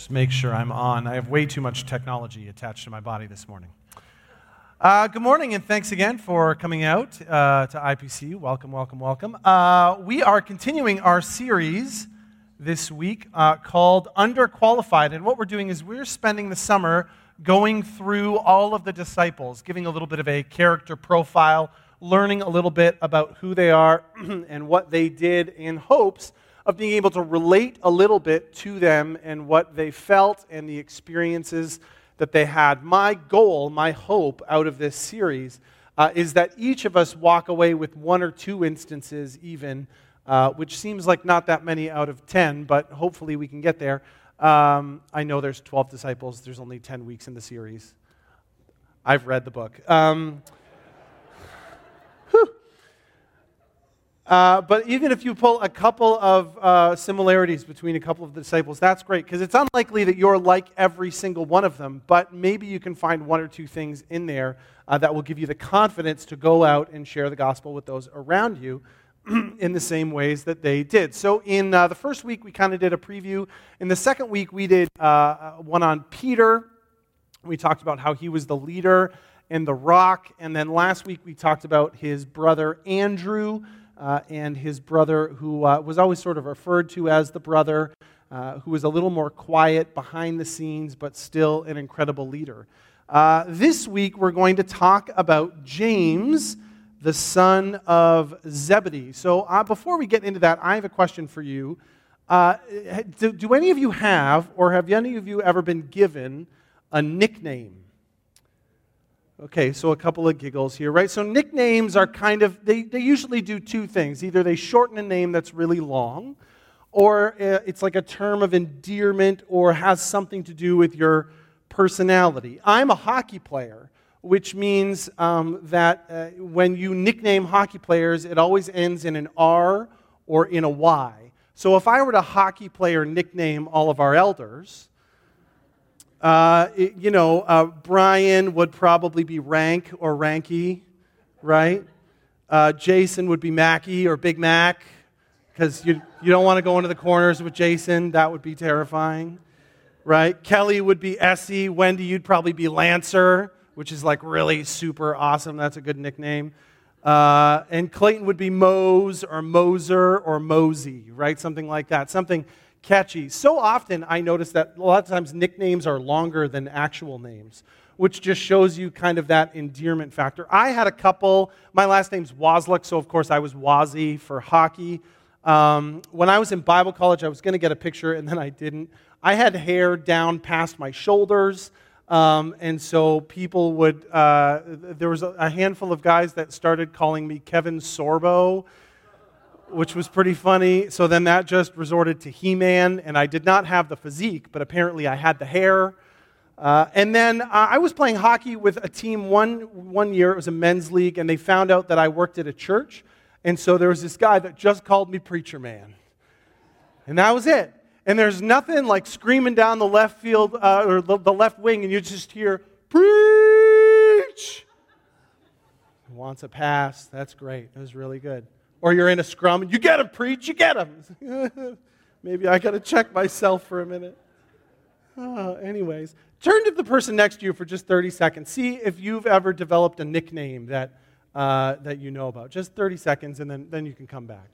Just make sure I'm on. I have way too much technology attached to my body this morning. Uh, good morning, and thanks again for coming out uh, to IPC. Welcome, welcome, welcome. Uh, we are continuing our series this week uh, called Underqualified. And what we're doing is we're spending the summer going through all of the disciples, giving a little bit of a character profile, learning a little bit about who they are and what they did in hopes of being able to relate a little bit to them and what they felt and the experiences that they had. My goal, my hope out of this series uh, is that each of us walk away with one or two instances, even, uh, which seems like not that many out of 10, but hopefully we can get there. Um, I know there's 12 disciples, there's only 10 weeks in the series. I've read the book. Um, Uh, but even if you pull a couple of uh, similarities between a couple of the disciples, that's great because it's unlikely that you're like every single one of them. But maybe you can find one or two things in there uh, that will give you the confidence to go out and share the gospel with those around you in the same ways that they did. So, in uh, the first week, we kind of did a preview. In the second week, we did uh, one on Peter. We talked about how he was the leader and the rock. And then last week, we talked about his brother Andrew uh, and his brother, who uh, was always sort of referred to as the brother, uh, who was a little more quiet behind the scenes, but still an incredible leader. Uh, this week, we're going to talk about James, the son of Zebedee. So, uh, before we get into that, I have a question for you. Do, do any of you have, or have any of you ever been given a nickname? Okay, so a couple of giggles here, right? So nicknames are kind of, they, they usually do two things. Either they shorten a name that's really long, or uh, it's like a term of endearment or has something to do with your personality. I'm a hockey player, which means um, that uh, when you nickname hockey players, it always ends in an R or in a Y. So if I were to hockey player nickname all of our elders, uh, you know, uh, Brian would probably be Rank or Ranky, right? Uh, Jason would be Mackie or Big Mac, because you, you don't want to go into the corners with Jason. That would be terrifying, right? Kelly would be Essie. Wendy, you'd probably be Lancer, which is like really super awesome. That's a good nickname. Uh, and Clayton would be Mose or Moser or Mosey, right? Something like that. Something catchy. So often I notice that a lot of times nicknames are longer than actual names, which just shows you kind of that endearment factor. I had a couple. My last name's Wozlick, so of course I was Wazzy for hockey. Um, when I was in Bible college, I was going to get a picture, and then I didn't. I had hair down past my shoulders. Um, and so people would, uh, there was a handful of guys that started calling me Kevin Sorbo which was pretty funny. So then that just resorted to He Man, and I did not have the physique, but apparently I had the hair. Uh, and then uh, I was playing hockey with a team one, one year. It was a men's league, and they found out that I worked at a church. And so there was this guy that just called me Preacher Man. And that was it. And there's nothing like screaming down the left field uh, or the, the left wing, and you just hear, Preach! Wants a pass. That's great. That was really good or you're in a scrum and you get him, preach, you get him. Maybe I got to check myself for a minute. Uh, anyways, turn to the person next to you for just 30 seconds. See if you've ever developed a nickname that, uh, that you know about. Just 30 seconds, and then, then you can come back.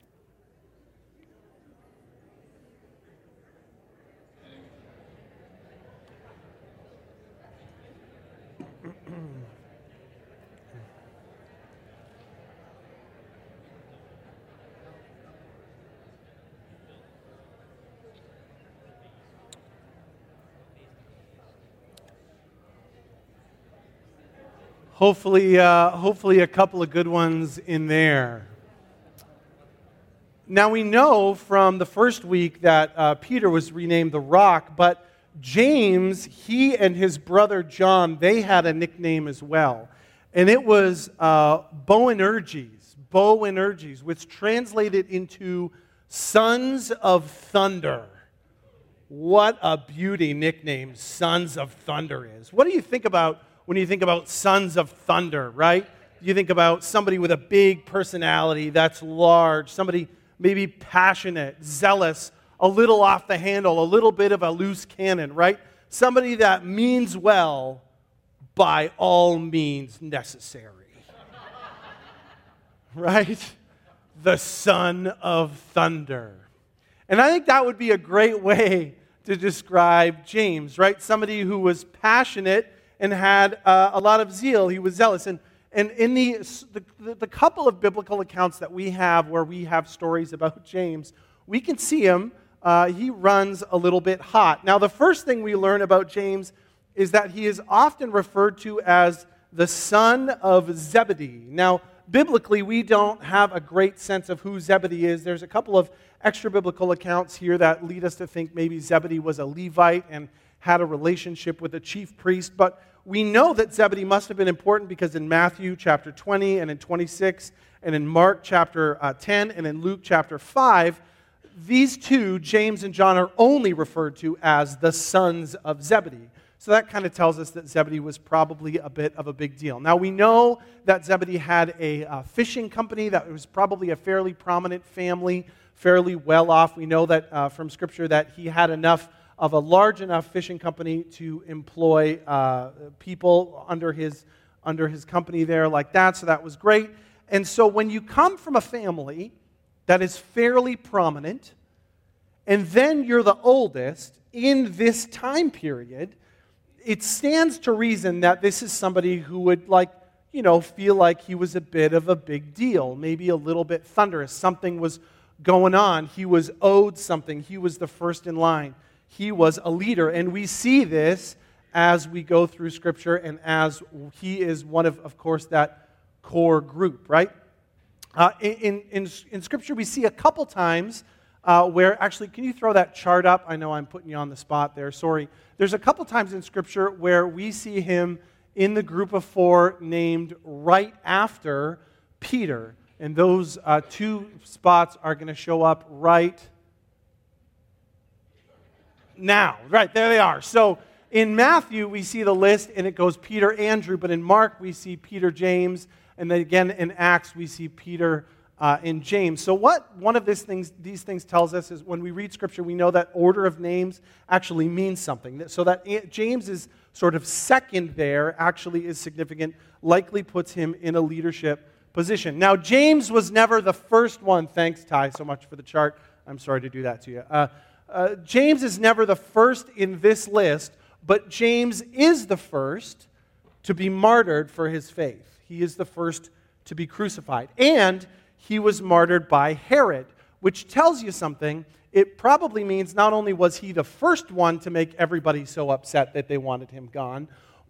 Hopefully, uh, hopefully a couple of good ones in there. Now we know from the first week that uh, Peter was renamed the Rock, but James, he and his brother John, they had a nickname as well. And it was uh, Boanerges, Boanerges, which translated into Sons of Thunder. What a beauty nickname Sons of Thunder is. What do you think about when you think about sons of thunder, right? You think about somebody with a big personality that's large, somebody maybe passionate, zealous, a little off the handle, a little bit of a loose cannon, right? Somebody that means well by all means necessary. right? The son of thunder. And I think that would be a great way to describe James, right? Somebody who was passionate and had uh, a lot of zeal. He was zealous. And, and in the, the, the couple of biblical accounts that we have where we have stories about James, we can see him. Uh, he runs a little bit hot. Now, the first thing we learn about James is that he is often referred to as the son of Zebedee. Now, biblically, we don't have a great sense of who Zebedee is. There's a couple of extra biblical accounts here that lead us to think maybe Zebedee was a Levite and had a relationship with a chief priest. But we know that Zebedee must have been important because in Matthew chapter 20 and in 26 and in Mark chapter uh, 10 and in Luke chapter 5, these two, James and John, are only referred to as the sons of Zebedee. So that kind of tells us that Zebedee was probably a bit of a big deal. Now, we know that Zebedee had a uh, fishing company that was probably a fairly prominent family, fairly well off. We know that uh, from Scripture that he had enough of a large enough fishing company to employ uh, people under his, under his company there like that. So that was great. And so when you come from a family that is fairly prominent, and then you're the oldest in this time period, it stands to reason that this is somebody who would, like, you know, feel like he was a bit of a big deal, maybe a little bit thunderous. Something was going on. He was owed something. He was the first in line. He was a leader. And we see this as we go through Scripture and as he is one of, of course, that core group, right? Uh, in, in, in Scripture, we see a couple times uh, where actually, can you throw that chart up? I know I'm putting you on the spot there. Sorry. There's a couple times in Scripture where we see him in the group of four named right after Peter. And those uh, two spots are going to show up right now. Right, there they are. So in Matthew, we see the list and it goes Peter, Andrew, but in Mark, we see Peter, James, and then again in Acts, we see Peter, uh, in James. So, what one of these things, these things tells us is when we read Scripture, we know that order of names actually means something. So, that James is sort of second there actually is significant, likely puts him in a leadership position. Now, James was never the first one. Thanks, Ty, so much for the chart. I'm sorry to do that to you. Uh, uh, James is never the first in this list, but James is the first to be martyred for his faith. He is the first to be crucified. And he was martyred by Herod, which tells you something. It probably means not only was he the first one to make everybody so upset that they wanted him gone,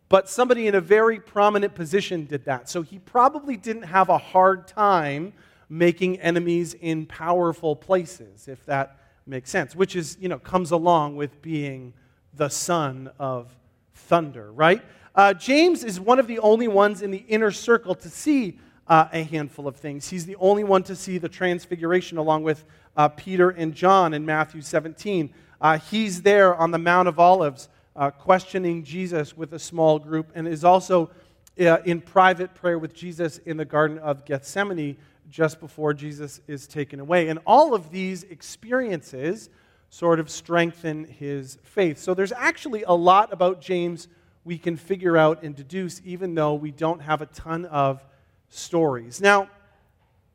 but somebody in a very prominent position did that. So he probably didn't have a hard time making enemies in powerful places, if that makes sense, which is, you know, comes along with being the son of thunder, right? Uh, James is one of the only ones in the inner circle to see uh, a handful of things. He's the only one to see the transfiguration along with uh, Peter and John in Matthew 17. Uh, he's there on the Mount of Olives uh, questioning Jesus with a small group and is also uh, in private prayer with Jesus in the Garden of Gethsemane just before Jesus is taken away. And all of these experiences sort of strengthen his faith. So there's actually a lot about James we can figure out and deduce, even though we don't have a ton of stories. Now,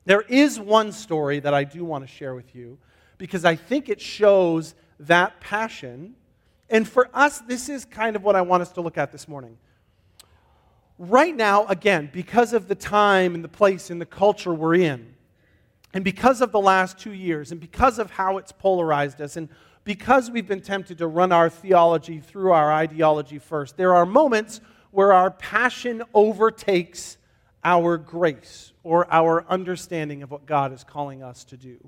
there is one story that I do want to share with you because I think it shows that passion. And for us, this is kind of what I want us to look at this morning. Right now, again, because of the time and the place and the culture we're in, and because of the last two years, and because of how it's polarized us, and because we've been tempted to run our theology through our ideology first, there are moments where our passion overtakes our grace or our understanding of what God is calling us to do.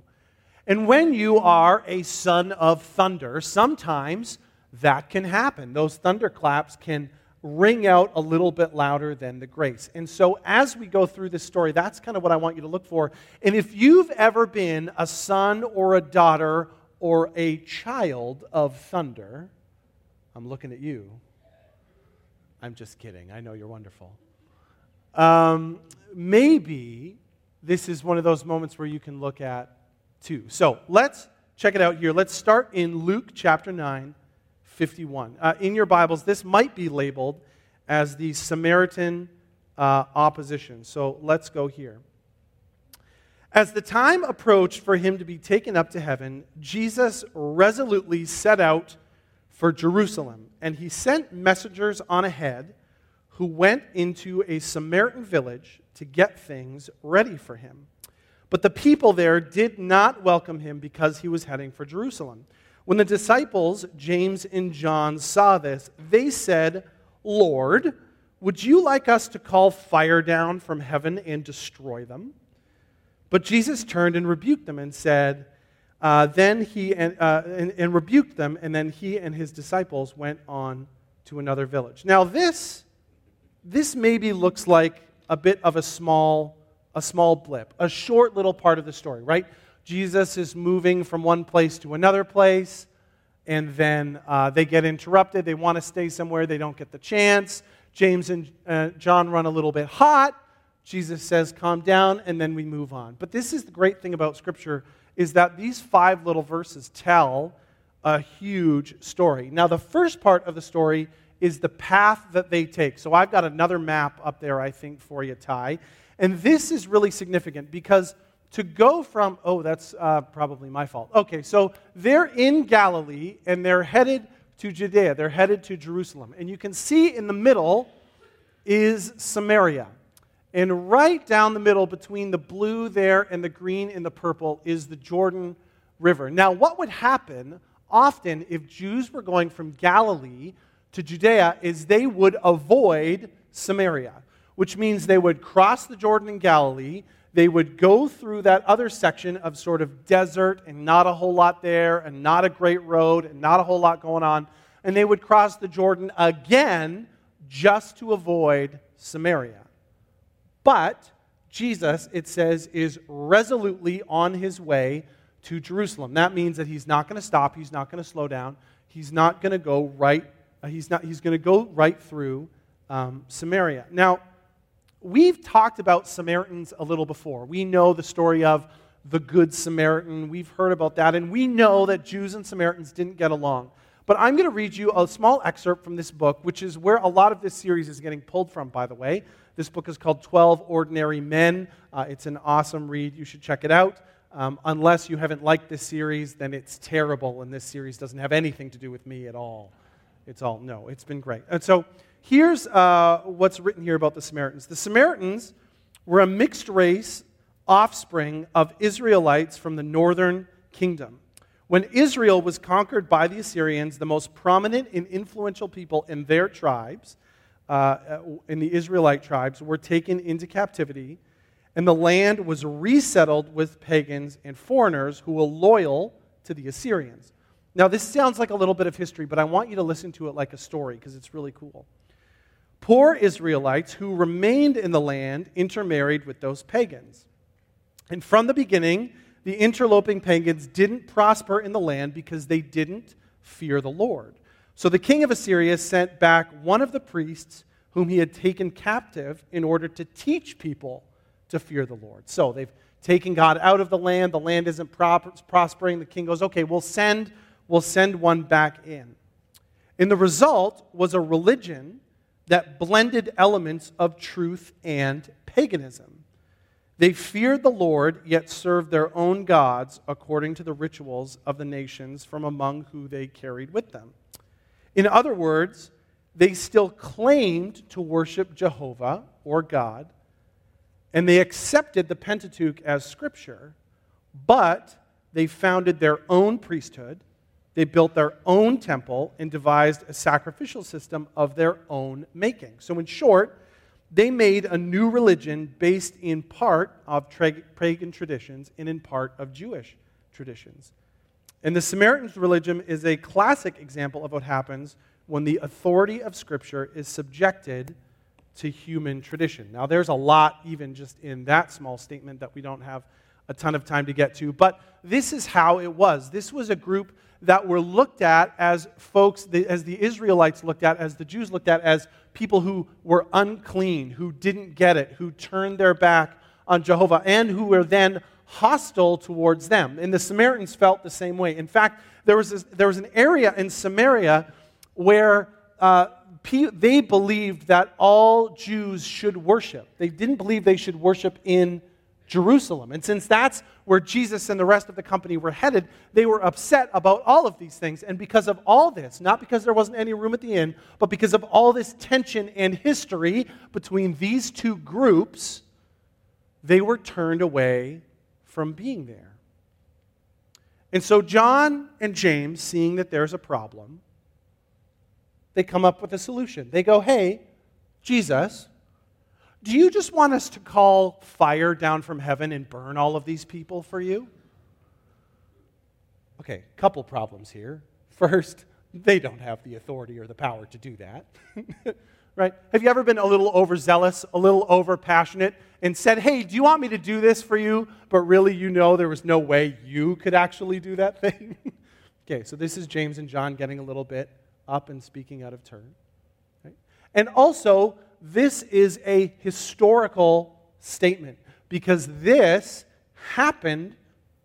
And when you are a son of thunder, sometimes that can happen. Those thunderclaps can ring out a little bit louder than the grace. And so, as we go through this story, that's kind of what I want you to look for. And if you've ever been a son or a daughter or a child of thunder, I'm looking at you. I'm just kidding. I know you're wonderful um, maybe this is one of those moments where you can look at too. So let's check it out here. Let's start in Luke chapter 9, 51. Uh, in your Bibles, this might be labeled as the Samaritan uh, opposition. So let's go here. As the time approached for him to be taken up to heaven, Jesus resolutely set out for Jerusalem, and he sent messengers on ahead who went into a Samaritan village to get things ready for him. But the people there did not welcome him because he was heading for Jerusalem. When the disciples, James and John, saw this, they said, Lord, would you like us to call fire down from heaven and destroy them? But Jesus turned and rebuked them and said, uh, then he and, uh, and, and rebuked them, and then he and his disciples went on to another village. Now, this, this maybe looks like a bit of a small, a small blip, a short little part of the story, right? Jesus is moving from one place to another place, and then uh, they get interrupted. They want to stay somewhere, they don't get the chance. James and uh, John run a little bit hot. Jesus says, calm down, and then we move on. But this is the great thing about Scripture is that these five little verses tell a huge story. Now, the first part of the story is the path that they take. So I've got another map up there, I think, for you, Ty. And this is really significant because to go from, oh, that's uh, probably my fault. Okay, so they're in Galilee and they're headed to Judea, they're headed to Jerusalem. And you can see in the middle is Samaria. And right down the middle, between the blue there and the green and the purple, is the Jordan River. Now, what would happen often if Jews were going from Galilee to Judea is they would avoid Samaria, which means they would cross the Jordan in Galilee. They would go through that other section of sort of desert and not a whole lot there, and not a great road, and not a whole lot going on. And they would cross the Jordan again just to avoid Samaria. But Jesus, it says, is resolutely on his way to Jerusalem. That means that he's not going to stop, he's not going to slow down, he's not going to go right, he's, not, he's going to go right through um, Samaria. Now, we've talked about Samaritans a little before. We know the story of the Good Samaritan, we've heard about that, and we know that Jews and Samaritans didn't get along. But I'm going to read you a small excerpt from this book, which is where a lot of this series is getting pulled from, by the way. This book is called 12 Ordinary Men. Uh, it's an awesome read. You should check it out. Um, unless you haven't liked this series, then it's terrible, and this series doesn't have anything to do with me at all. It's all, no, it's been great. And so here's uh, what's written here about the Samaritans. The Samaritans were a mixed race offspring of Israelites from the northern kingdom. When Israel was conquered by the Assyrians, the most prominent and influential people in their tribes uh, in the Israelite tribes were taken into captivity, and the land was resettled with pagans and foreigners who were loyal to the Assyrians. Now, this sounds like a little bit of history, but I want you to listen to it like a story because it's really cool. Poor Israelites who remained in the land intermarried with those pagans. And from the beginning, the interloping pagans didn't prosper in the land because they didn't fear the Lord. So the king of Assyria sent back one of the priests whom he had taken captive in order to teach people to fear the Lord. So they've taken God out of the land. The land isn't prospering. The king goes, okay, we'll send, we'll send one back in. And the result was a religion that blended elements of truth and paganism. They feared the Lord, yet served their own gods according to the rituals of the nations from among who they carried with them. In other words, they still claimed to worship Jehovah or God, and they accepted the Pentateuch as scripture, but they founded their own priesthood, they built their own temple, and devised a sacrificial system of their own making. So, in short, they made a new religion based in part of pagan traditions and in part of Jewish traditions. And the Samaritan's religion is a classic example of what happens when the authority of Scripture is subjected to human tradition. Now, there's a lot, even just in that small statement, that we don't have a ton of time to get to, but this is how it was. This was a group that were looked at as folks, as the Israelites looked at, as the Jews looked at, as people who were unclean, who didn't get it, who turned their back on Jehovah, and who were then hostile towards them. And the Samaritans felt the same way. In fact, there was, this, there was an area in Samaria where uh, they believed that all Jews should worship. They didn't believe they should worship in Jerusalem. And since that's where Jesus and the rest of the company were headed, they were upset about all of these things. And because of all this, not because there wasn't any room at the inn, but because of all this tension and history between these two groups, they were turned away from being there. And so John and James, seeing that there's a problem, they come up with a solution. They go, Hey, Jesus, do you just want us to call fire down from heaven and burn all of these people for you? Okay, couple problems here. First, they don't have the authority or the power to do that. right? Have you ever been a little overzealous, a little overpassionate, and said, Hey, do you want me to do this for you? But really, you know there was no way you could actually do that thing? okay, so this is James and John getting a little bit up and speaking out of turn. Right? And also, this is a historical statement because this happened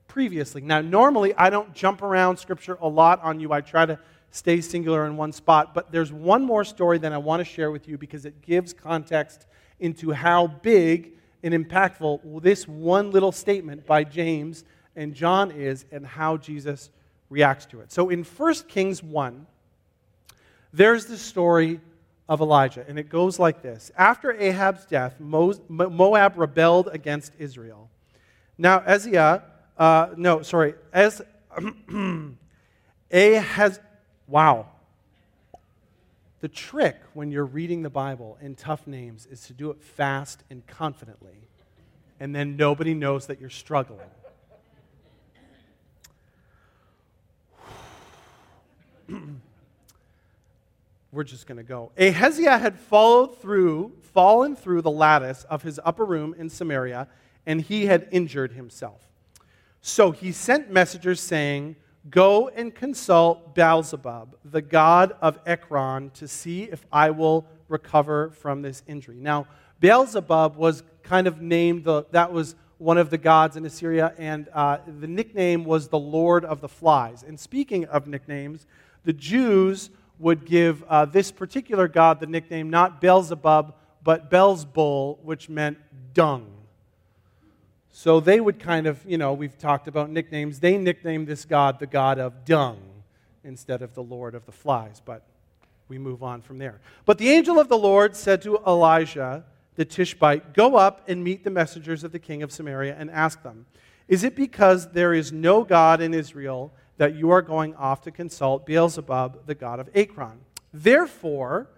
previously. Now, normally I don't jump around Scripture a lot on you, I try to stay singular in one spot, but there's one more story that I want to share with you because it gives context into how big and impactful this one little statement by James and John is and how Jesus reacts to it. So in 1 Kings 1, there's the story of Elijah. And it goes like this After Ahab's death, Moab rebelled against Israel. Now, Eziah, uh, no, sorry, as Ahaz, wow. The trick when you're reading the Bible in tough names is to do it fast and confidently, and then nobody knows that you're struggling. we're just going to go. Ahaziah had followed through, fallen through the lattice of his upper room in Samaria, and he had injured himself. So he sent messengers saying, Go and consult Beelzebub, the god of Ekron, to see if I will recover from this injury. Now, Beelzebub was kind of named, the, that was one of the gods in Assyria, and uh, the nickname was the Lord of the Flies. And speaking of nicknames, the Jews would give uh, this particular god the nickname not Beelzebub, but Beelzebul, which meant dung. So they would kind of, you know, we've talked about nicknames. They nicknamed this god the god of dung instead of the Lord of the flies, but we move on from there. But the angel of the Lord said to Elijah the Tishbite, Go up and meet the messengers of the king of Samaria and ask them, Is it because there is no God in Israel? That you are going off to consult Beelzebub, the god of Ekron. Therefore,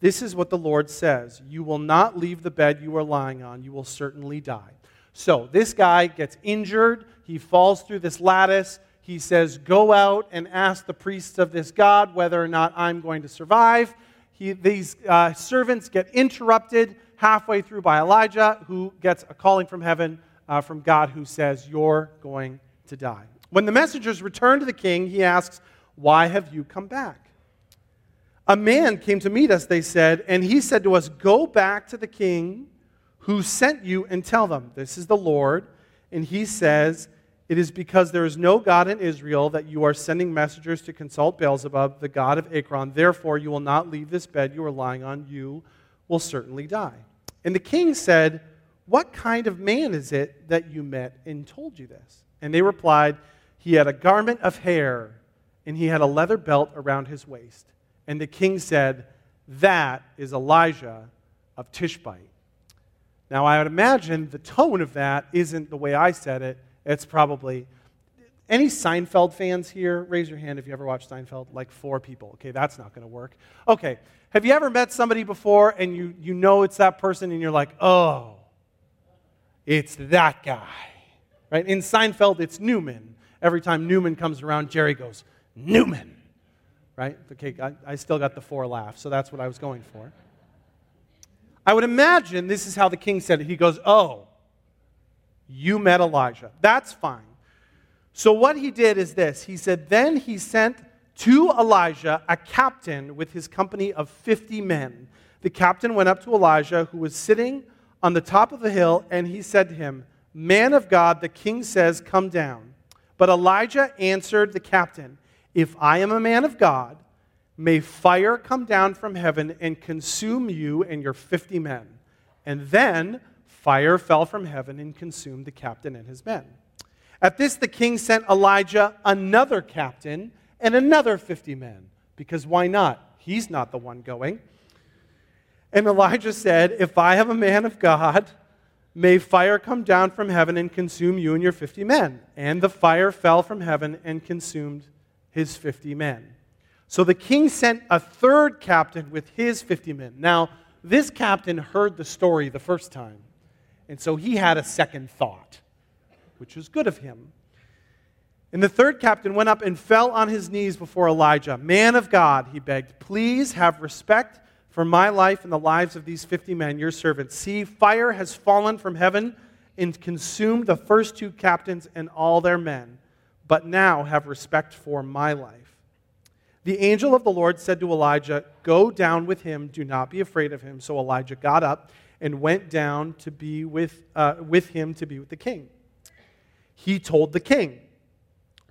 this is what the Lord says You will not leave the bed you are lying on, you will certainly die. So, this guy gets injured. He falls through this lattice. He says, Go out and ask the priests of this God whether or not I'm going to survive. He, these uh, servants get interrupted halfway through by Elijah, who gets a calling from heaven uh, from God who says, You're going to die. When the messengers return to the king, he asks, Why have you come back? A man came to meet us, they said, and he said to us, Go back to the king who sent you and tell them, This is the Lord. And he says, It is because there is no God in Israel that you are sending messengers to consult Beelzebub, the god of Ekron. Therefore, you will not leave this bed you are lying on. You will certainly die. And the king said, What kind of man is it that you met and told you this? And they replied, he had a garment of hair, and he had a leather belt around his waist. And the king said, That is Elijah of Tishbite. Now, I would imagine the tone of that isn't the way I said it. It's probably. Any Seinfeld fans here? Raise your hand if you ever watched Seinfeld. Like four people. Okay, that's not going to work. Okay, have you ever met somebody before and you, you know it's that person and you're like, oh, it's that guy? Right? In Seinfeld, it's Newman every time Newman comes around, Jerry goes, Newman. Right? Okay, I, I still got the four laughs, so that's what I was going for. I would imagine this is how the king said it. He goes, Oh, you met Elijah. That's fine. So, what he did is this He said, Then he sent to Elijah a captain with his company of 50 men. The captain went up to Elijah, who was sitting on the top of the hill, and he said to him, Man of God, the king says, Come down. But Elijah answered the captain, If I am a man of God, may fire come down from heaven and consume you and your fifty men. And then fire fell from heaven and consumed the captain and his men. At this, the king sent Elijah another captain and another 50 men, because why not? He's not the one going. And Elijah said, If I have a man of God, may fire come down from heaven and consume you and your 50 men. And the fire fell from heaven and consumed his 50 men. So the king sent a third captain with his 50 men. Now, this captain heard the story the first time, and so he had a second thought, which was good of him. And the third captain went up and fell on his knees before Elijah. Man of God, he begged, please have respect for my life and the lives of these 50 men, your servants. See, fire has fallen from heaven and consumed the first two captains and all their men. But now have respect for my life. The angel of the Lord said to Elijah, Go down with him, do not be afraid of him. So Elijah got up and went down to be with, uh, with him to be with the king. He told the king,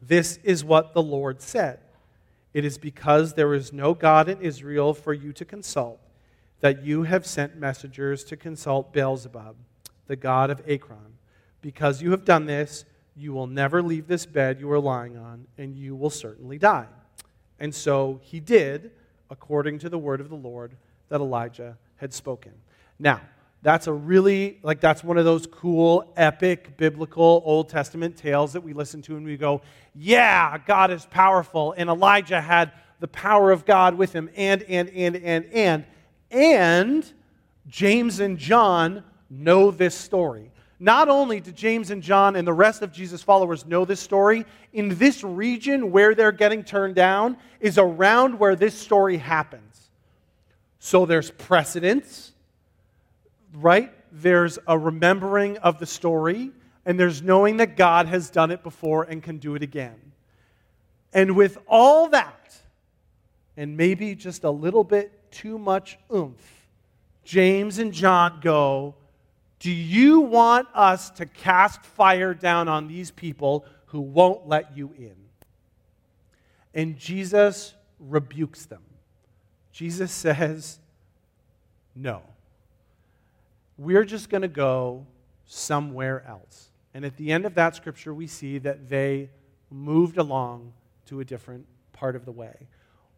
This is what the Lord said. It is because there is no God in Israel for you to consult that you have sent messengers to consult Beelzebub, the god of Ekron. Because you have done this, you will never leave this bed you are lying on, and you will certainly die. And so he did, according to the word of the Lord that Elijah had spoken. Now, that's a really, like, that's one of those cool, epic, biblical Old Testament tales that we listen to and we go, yeah, God is powerful. And Elijah had the power of God with him, and, and, and, and, and. And James and John know this story. Not only do James and John and the rest of Jesus' followers know this story, in this region where they're getting turned down is around where this story happens. So there's precedence, right? There's a remembering of the story, and there's knowing that God has done it before and can do it again. And with all that, and maybe just a little bit too much oomph, James and John go, do you want us to cast fire down on these people who won't let you in? And Jesus rebukes them. Jesus says, No. We're just going to go somewhere else. And at the end of that scripture, we see that they moved along to a different part of the way.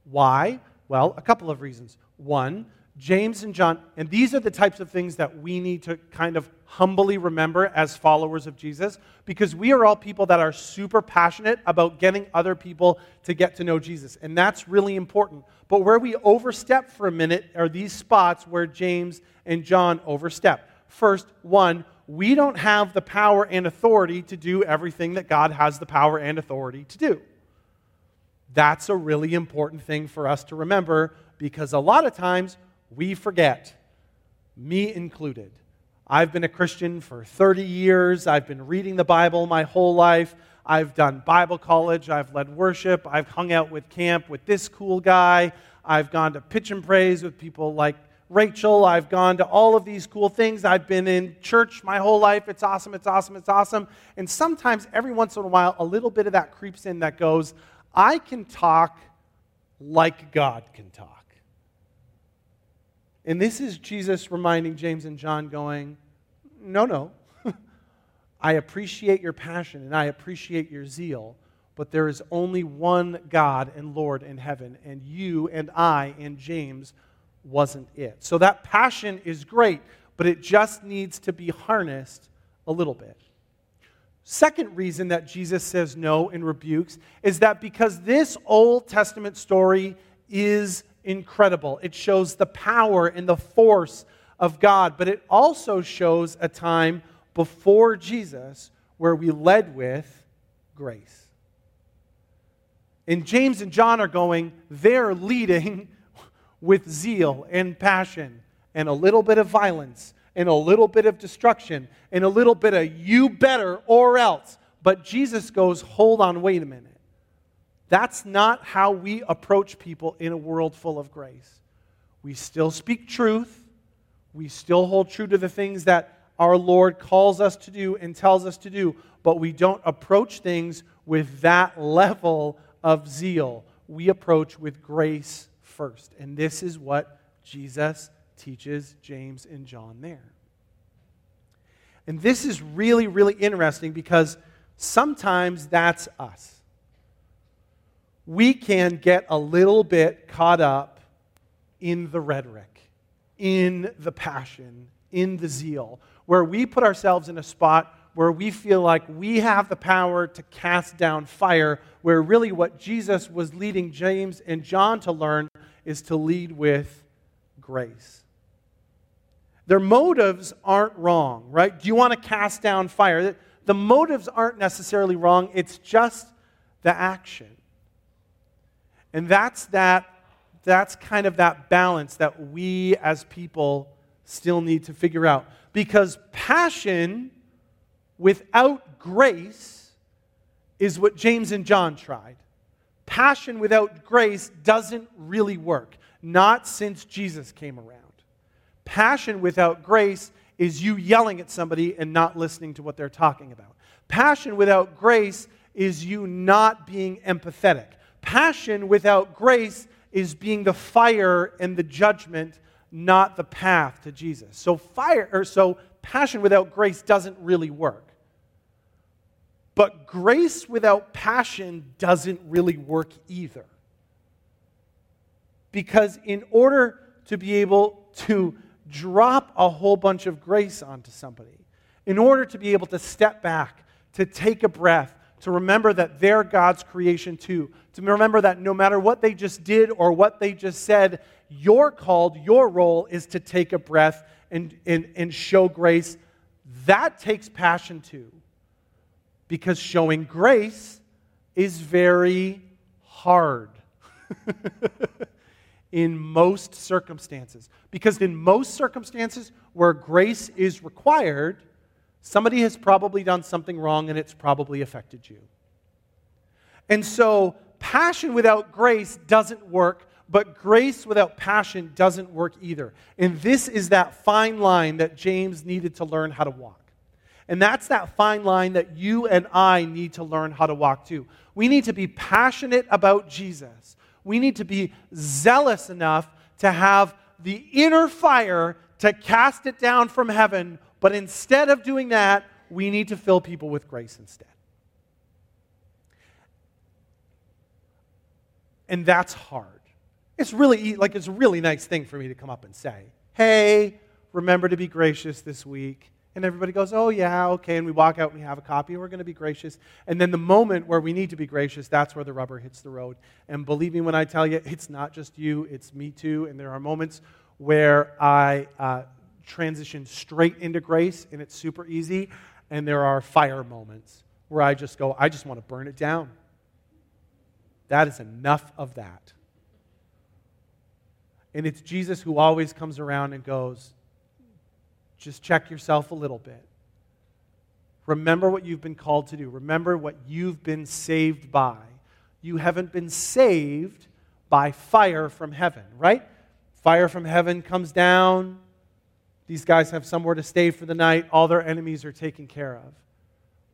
Why? Well, a couple of reasons. One, James and John, and these are the types of things that we need to kind of humbly remember as followers of Jesus, because we are all people that are super passionate about getting other people to get to know Jesus. And that's really important. But where we overstep for a minute are these spots where James and John overstep. First, one, we don't have the power and authority to do everything that God has the power and authority to do. That's a really important thing for us to remember because a lot of times we forget, me included. I've been a Christian for 30 years. I've been reading the Bible my whole life. I've done Bible college. I've led worship. I've hung out with camp with this cool guy. I've gone to pitch and praise with people like Rachel. I've gone to all of these cool things. I've been in church my whole life. It's awesome. It's awesome. It's awesome. And sometimes, every once in a while, a little bit of that creeps in that goes, I can talk like God can talk. And this is Jesus reminding James and John, going, No, no. I appreciate your passion and I appreciate your zeal, but there is only one God and Lord in heaven, and you and I and James wasn't it. So that passion is great, but it just needs to be harnessed a little bit. Second reason that Jesus says no and rebukes is that because this Old Testament story is incredible. It shows the power and the force of God, but it also shows a time before Jesus where we led with grace. And James and John are going, they're leading with zeal and passion and a little bit of violence and a little bit of destruction and a little bit of you better or else. But Jesus goes, hold on, wait a minute. That's not how we approach people in a world full of grace. We still speak truth. We still hold true to the things that our Lord calls us to do and tells us to do, but we don't approach things with that level of zeal. We approach with grace first. And this is what Jesus teaches James and John there. And this is really, really interesting because sometimes that's us. We can get a little bit caught up in the rhetoric, in the passion, in the zeal, where we put ourselves in a spot where we feel like we have the power to cast down fire, where really what Jesus was leading James and John to learn is to lead with grace. Their motives aren't wrong, right? Do you want to cast down fire? The motives aren't necessarily wrong, it's just the action. And that's that that's kind of that balance that we as people still need to figure out because passion without grace is what James and John tried. Passion without grace doesn't really work, not since Jesus came around. Passion without grace is you yelling at somebody and not listening to what they're talking about. Passion without grace is you not being empathetic. Passion without grace is being the fire and the judgment, not the path to Jesus. So fire or so passion without grace doesn't really work. But grace without passion doesn't really work either. Because in order to be able to drop a whole bunch of grace onto somebody, in order to be able to step back, to take a breath, to remember that they're God's creation too, to remember that no matter what they just did or what they just said, your called, your role is to take a breath and, and, and show grace. That takes passion too, because showing grace is very hard. in most circumstances. Because in most circumstances where grace is required, somebody has probably done something wrong and it's probably affected you. And so, passion without grace doesn't work, but grace without passion doesn't work either. And this is that fine line that James needed to learn how to walk. And that's that fine line that you and I need to learn how to walk too. We need to be passionate about Jesus we need to be zealous enough to have the inner fire to cast it down from heaven. But instead of doing that, we need to fill people with grace instead. And that's hard. It's really like it's a really nice thing for me to come up and say, "Hey, remember to be gracious this week." And everybody goes, oh, yeah, okay. And we walk out and we have a copy we're going to be gracious. And then the moment where we need to be gracious, that's where the rubber hits the road. And believe me when I tell you, it's not just you, it's me too. And there are moments where I uh, transition straight into grace and it's super easy. And there are fire moments where I just go, I just want to burn it down. That is enough of that. And it's Jesus who always comes around and goes, just check yourself a little bit. Remember what you've been called to do. Remember what you've been saved by. You haven't been saved by fire from heaven, right? Fire from heaven comes down. These guys have somewhere to stay for the night. All their enemies are taken care of.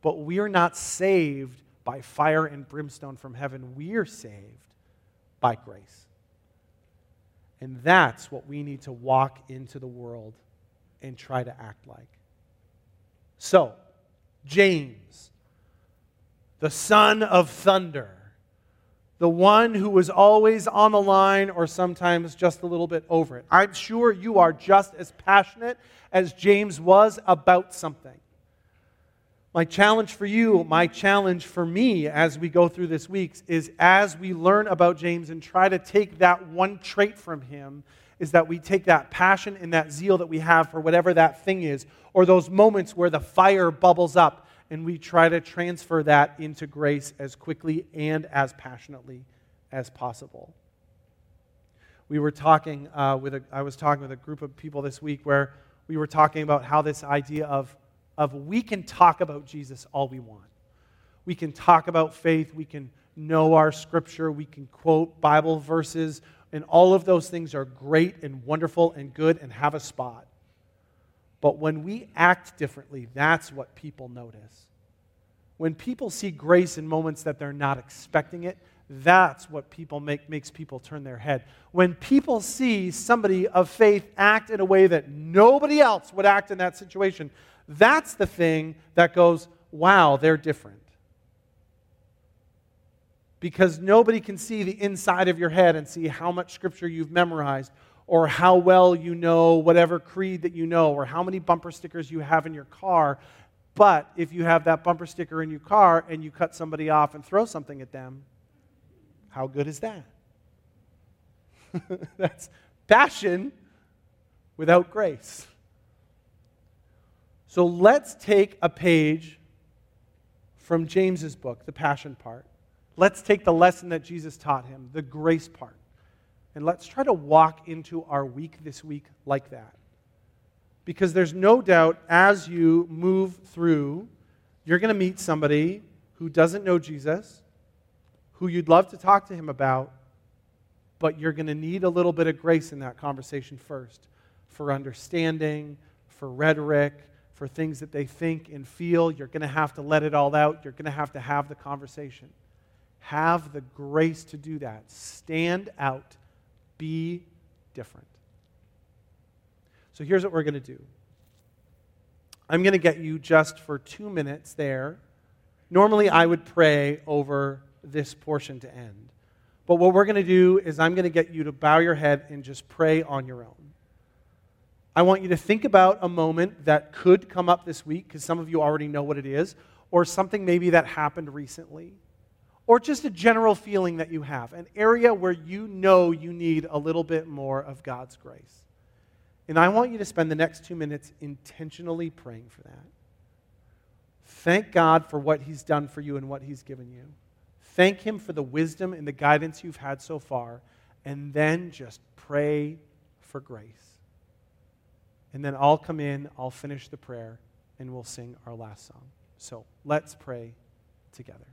But we are not saved by fire and brimstone from heaven. We are saved by grace. And that's what we need to walk into the world and try to act like. So, James, the son of thunder, the one who was always on the line or sometimes just a little bit over it. I'm sure you are just as passionate as James was about something. My challenge for you, my challenge for me as we go through this week is as we learn about James and try to take that one trait from him is that we take that passion and that zeal that we have for whatever that thing is, or those moments where the fire bubbles up, and we try to transfer that into grace as quickly and as passionately as possible. We were talking uh, with a, I was talking with a group of people this week where we were talking about how this idea of, of we can talk about Jesus all we want. We can talk about faith, we can know our scripture, we can quote Bible verses, and all of those things are great and wonderful and good and have a spot. But when we act differently, that's what people notice. When people see grace in moments that they're not expecting it, that's what people make, makes people turn their head. When people see somebody of faith act in a way that nobody else would act in that situation, that's the thing that goes, wow, they're different. Because nobody can see the inside of your head and see how much scripture you've memorized or how well you know whatever creed that you know or how many bumper stickers you have in your car. But if you have that bumper sticker in your car and you cut somebody off and throw something at them, how good is that? That's passion without grace. So let's take a page from James's book, the passion part. Let's take the lesson that Jesus taught him, the grace part. And let's try to walk into our week this week like that. Because there's no doubt as you move through, you're going to meet somebody who doesn't know Jesus, who you'd love to talk to him about, but you're going to need a little bit of grace in that conversation first for understanding, for rhetoric, for things that they think and feel. You're going to have to let it all out. You're going to have to have the conversation. Have the grace to do that. Stand out. Be different. So here's what we're going to do I'm going to get you just for two minutes there. Normally, I would pray over this portion to end. But what we're going to do is I'm going to get you to bow your head and just pray on your own. I want you to think about a moment that could come up this week, because some of you already know what it is, or something maybe that happened recently, or just a general feeling that you have, an area where you know you need a little bit more of God's grace. And I want you to spend the next two minutes intentionally praying for that. Thank God for what He's done for you and what He's given you. Thank Him for the wisdom and the guidance you've had so far, and then just pray for grace. And then I'll come in, I'll finish the prayer, and we'll sing our last song. So let's pray together.